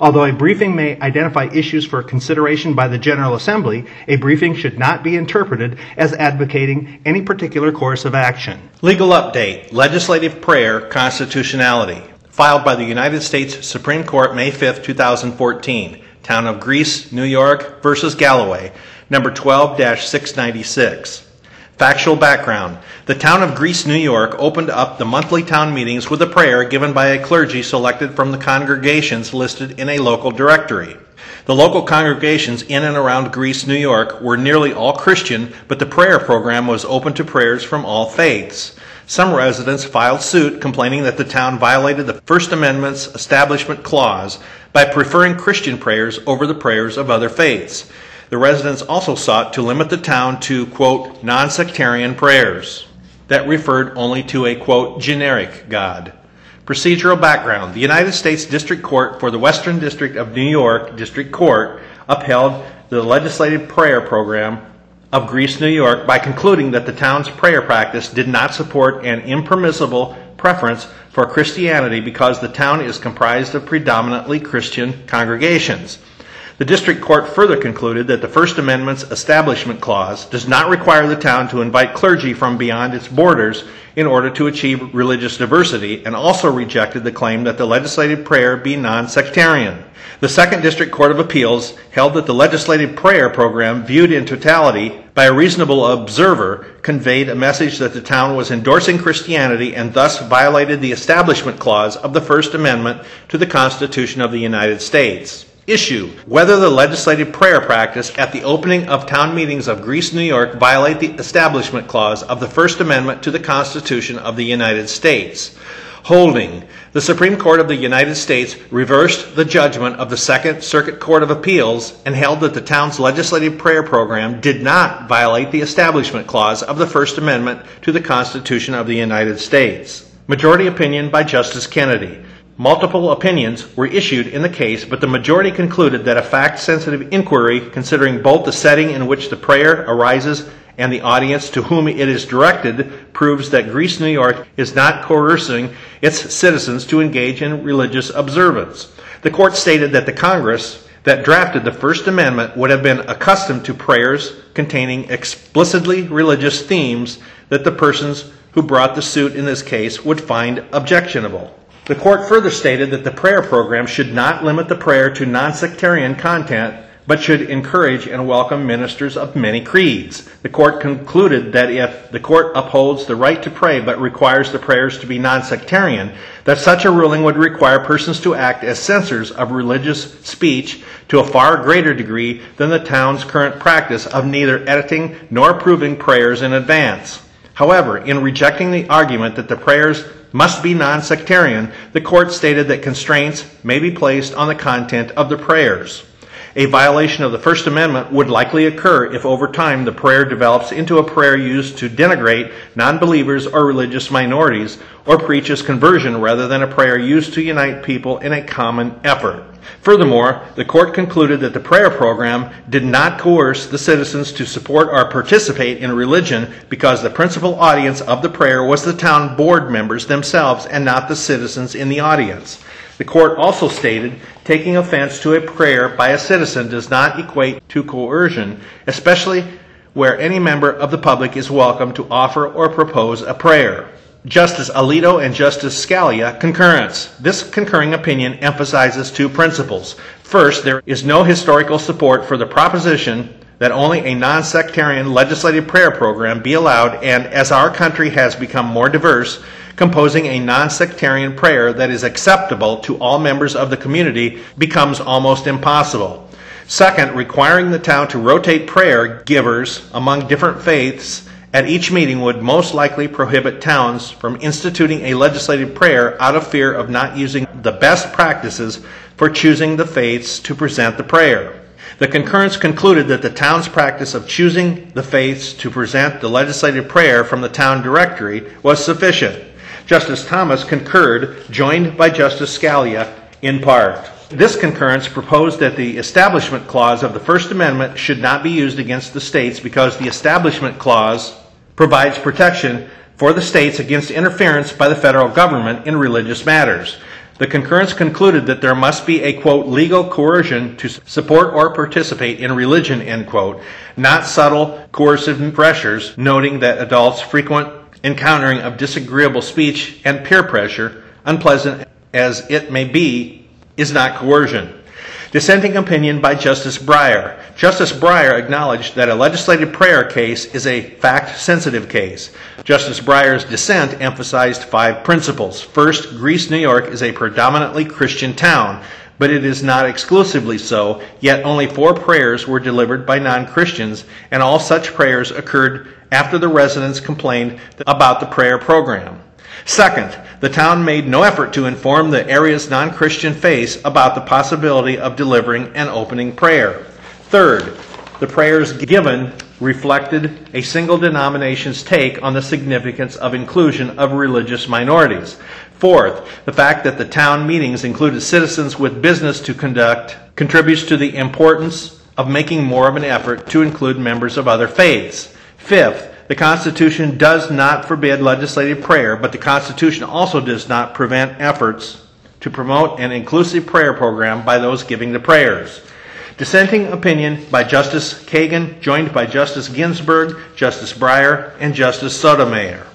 Although a briefing may identify issues for consideration by the General Assembly, a briefing should not be interpreted as advocating any particular course of action. Legal update Legislative Prayer Constitutionality. Filed by the United States Supreme Court May 5, 2014. Town of Greece, New York versus Galloway, number 12 696. Factual background The town of Greece, New York opened up the monthly town meetings with a prayer given by a clergy selected from the congregations listed in a local directory. The local congregations in and around Greece, New York were nearly all Christian, but the prayer program was open to prayers from all faiths. Some residents filed suit complaining that the town violated the First Amendment's Establishment Clause by preferring Christian prayers over the prayers of other faiths. The residents also sought to limit the town to, quote, non sectarian prayers that referred only to a, quote, generic God. Procedural background The United States District Court for the Western District of New York District Court upheld the legislative prayer program of Greece, New York by concluding that the town's prayer practice did not support an impermissible preference for Christianity because the town is comprised of predominantly Christian congregations. The district court further concluded that the First Amendment's Establishment Clause does not require the town to invite clergy from beyond its borders in order to achieve religious diversity, and also rejected the claim that the legislative prayer be non sectarian. The Second District Court of Appeals held that the legislative prayer program, viewed in totality by a reasonable observer, conveyed a message that the town was endorsing Christianity and thus violated the Establishment Clause of the First Amendment to the Constitution of the United States. Issue whether the legislative prayer practice at the opening of town meetings of Greece, New York violate the Establishment Clause of the First Amendment to the Constitution of the United States. Holding the Supreme Court of the United States reversed the judgment of the Second Circuit Court of Appeals and held that the town's legislative prayer program did not violate the Establishment Clause of the First Amendment to the Constitution of the United States. Majority opinion by Justice Kennedy. Multiple opinions were issued in the case, but the majority concluded that a fact sensitive inquiry, considering both the setting in which the prayer arises and the audience to whom it is directed, proves that Greece, New York is not coercing its citizens to engage in religious observance. The court stated that the Congress that drafted the First Amendment would have been accustomed to prayers containing explicitly religious themes that the persons who brought the suit in this case would find objectionable. The court further stated that the prayer program should not limit the prayer to non sectarian content, but should encourage and welcome ministers of many creeds. The court concluded that if the court upholds the right to pray but requires the prayers to be non sectarian, that such a ruling would require persons to act as censors of religious speech to a far greater degree than the town's current practice of neither editing nor approving prayers in advance. However, in rejecting the argument that the prayers must be non sectarian, the court stated that constraints may be placed on the content of the prayers. A violation of the First Amendment would likely occur if over time the prayer develops into a prayer used to denigrate non believers or religious minorities or preaches conversion rather than a prayer used to unite people in a common effort. Furthermore, the court concluded that the prayer program did not coerce the citizens to support or participate in religion because the principal audience of the prayer was the town board members themselves and not the citizens in the audience. The court also stated taking offense to a prayer by a citizen does not equate to coercion, especially where any member of the public is welcome to offer or propose a prayer. Justice Alito and Justice Scalia concurrence. This concurring opinion emphasizes two principles. First, there is no historical support for the proposition that only a non sectarian legislative prayer program be allowed, and as our country has become more diverse, composing a non sectarian prayer that is acceptable to all members of the community becomes almost impossible. Second, requiring the town to rotate prayer givers among different faiths at each meeting would most likely prohibit towns from instituting a legislative prayer out of fear of not using the best practices for choosing the faiths to present the prayer. The concurrence concluded that the town's practice of choosing the faiths to present the legislative prayer from the town directory was sufficient. Justice Thomas concurred, joined by Justice Scalia in part. This concurrence proposed that the Establishment Clause of the First Amendment should not be used against the states because the Establishment Clause provides protection for the states against interference by the federal government in religious matters. The concurrence concluded that there must be a quote legal coercion to support or participate in religion end quote, not subtle coercive pressures, noting that adults frequent encountering of disagreeable speech and peer pressure, unpleasant as it may be, is not coercion. Dissenting opinion by Justice Breyer. Justice Breyer acknowledged that a legislative prayer case is a fact sensitive case. Justice Breyer's dissent emphasized five principles. First, Greece, New York is a predominantly Christian town, but it is not exclusively so, yet only four prayers were delivered by non Christians, and all such prayers occurred after the residents complained about the prayer program. Second, the town made no effort to inform the area's non Christian faiths about the possibility of delivering an opening prayer. Third, the prayers given reflected a single denomination's take on the significance of inclusion of religious minorities. Fourth, the fact that the town meetings included citizens with business to conduct contributes to the importance of making more of an effort to include members of other faiths. Fifth, the Constitution does not forbid legislative prayer, but the Constitution also does not prevent efforts to promote an inclusive prayer program by those giving the prayers. Dissenting opinion by Justice Kagan, joined by Justice Ginsburg, Justice Breyer, and Justice Sotomayor.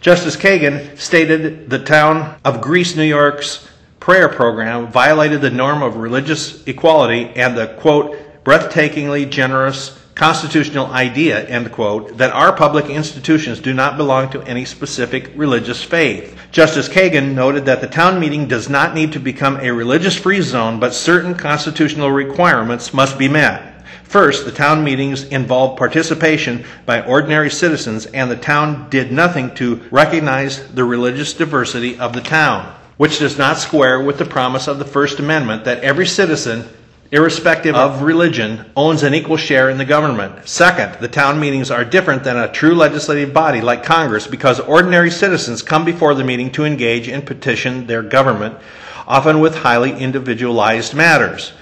Justice Kagan stated the town of Greece, New York's prayer program violated the norm of religious equality and the, quote, breathtakingly generous constitutional idea, end quote, that our public institutions do not belong to any specific religious faith. Justice Kagan noted that the town meeting does not need to become a religious free zone, but certain constitutional requirements must be met. First, the town meetings involved participation by ordinary citizens, and the town did nothing to recognize the religious diversity of the town, which does not square with the promise of the First Amendment that every citizen irrespective of religion, owns an equal share in the government. Second, the town meetings are different than a true legislative body like Congress because ordinary citizens come before the meeting to engage and petition their government, often with highly individualized matters.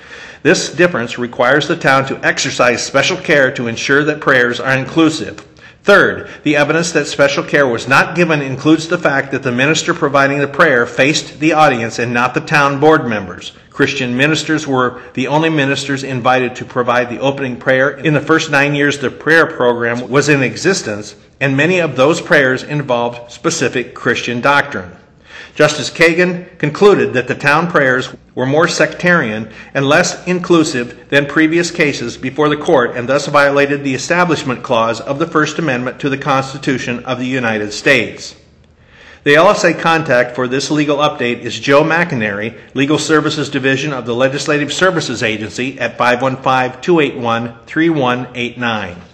This difference requires the town to exercise special care to ensure that prayers are inclusive. Third, the evidence that special care was not given includes the fact that the minister providing the prayer faced the audience and not the town board members. Christian ministers were the only ministers invited to provide the opening prayer. In the first nine years the prayer program was in existence, and many of those prayers involved specific Christian doctrine. Justice Kagan concluded that the town prayers were more sectarian and less inclusive than previous cases before the court and thus violated the Establishment Clause of the First Amendment to the Constitution of the United States. The LSA contact for this legal update is Joe McInerney, Legal Services Division of the Legislative Services Agency at 515 281 3189.